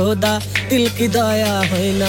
खोदा दिल की दया होना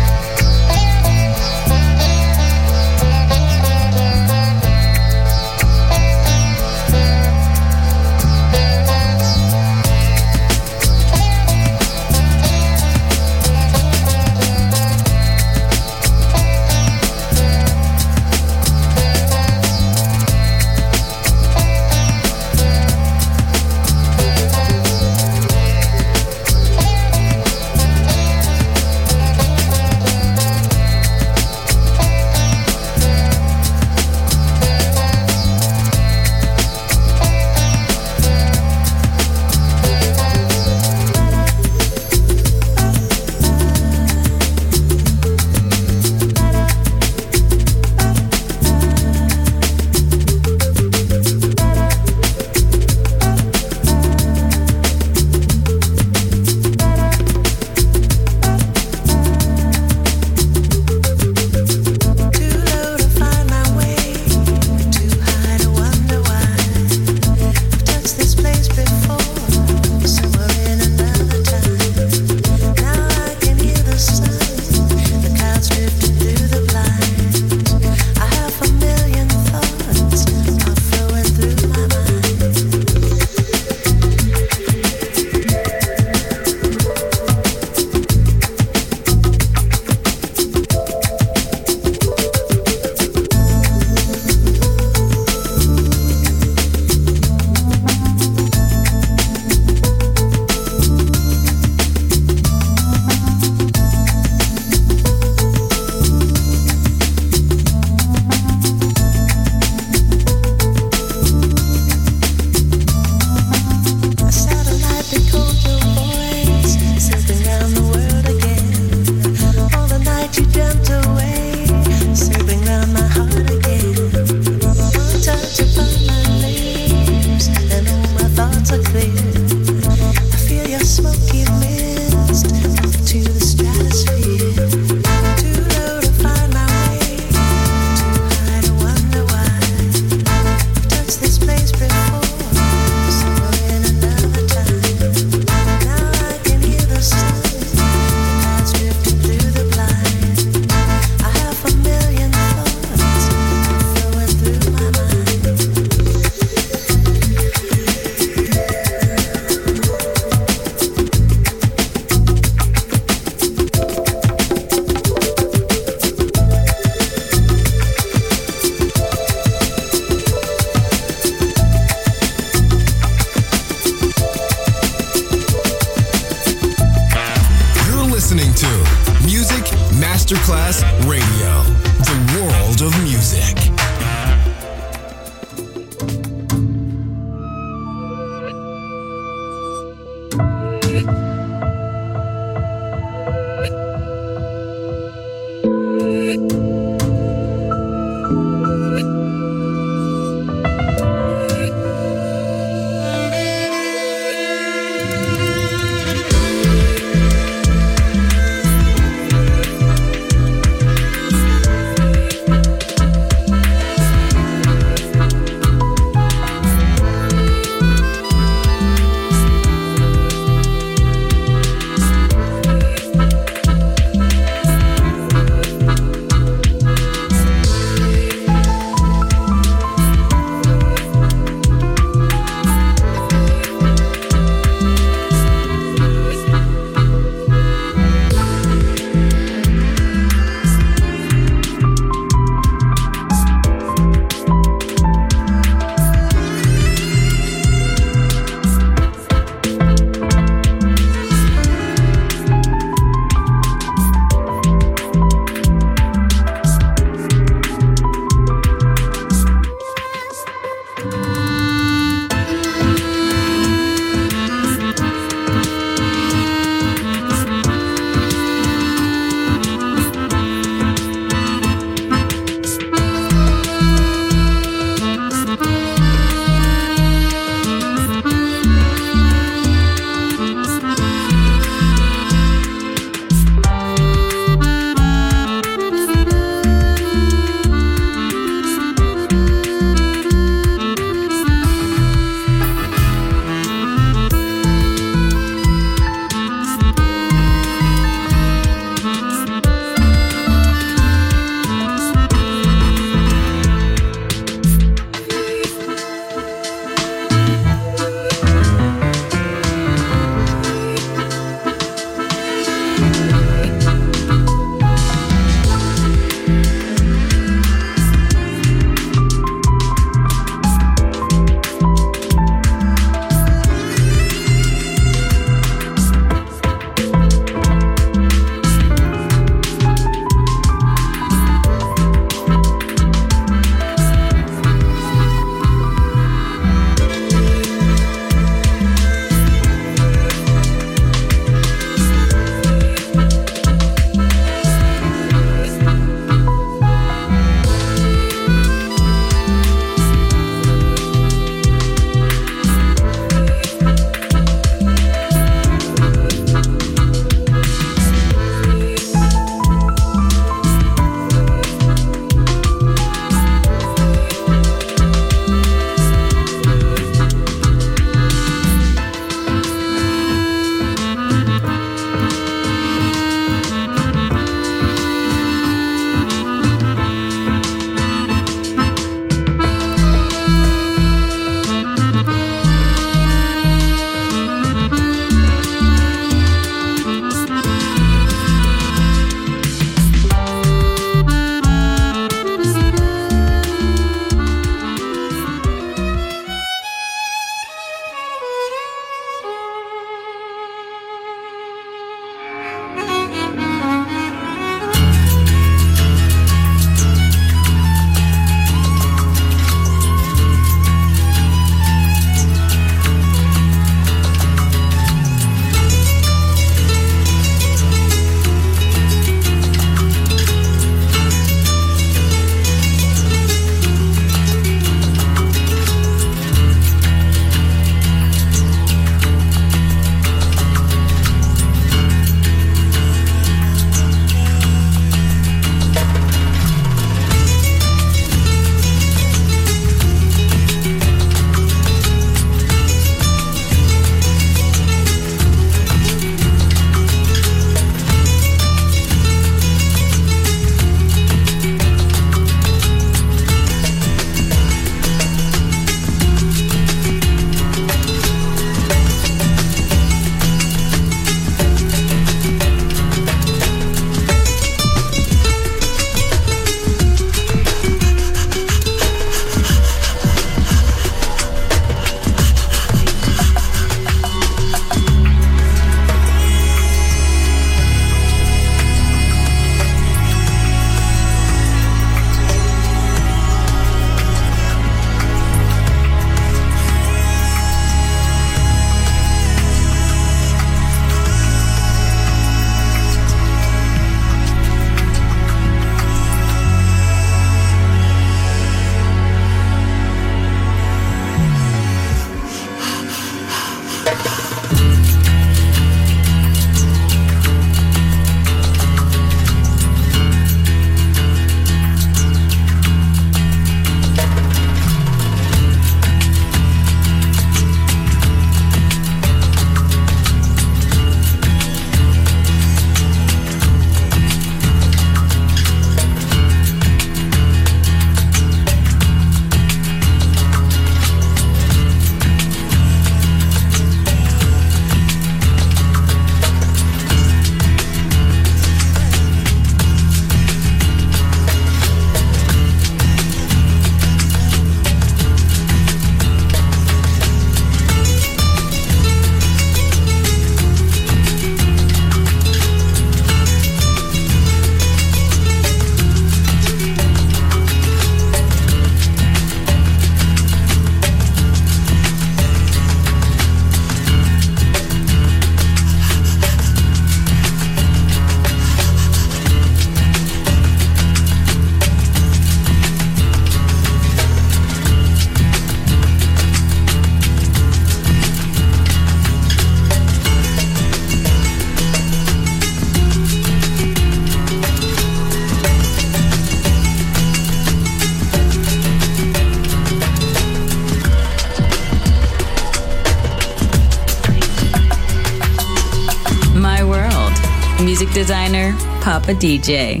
Designer, Papa DJ.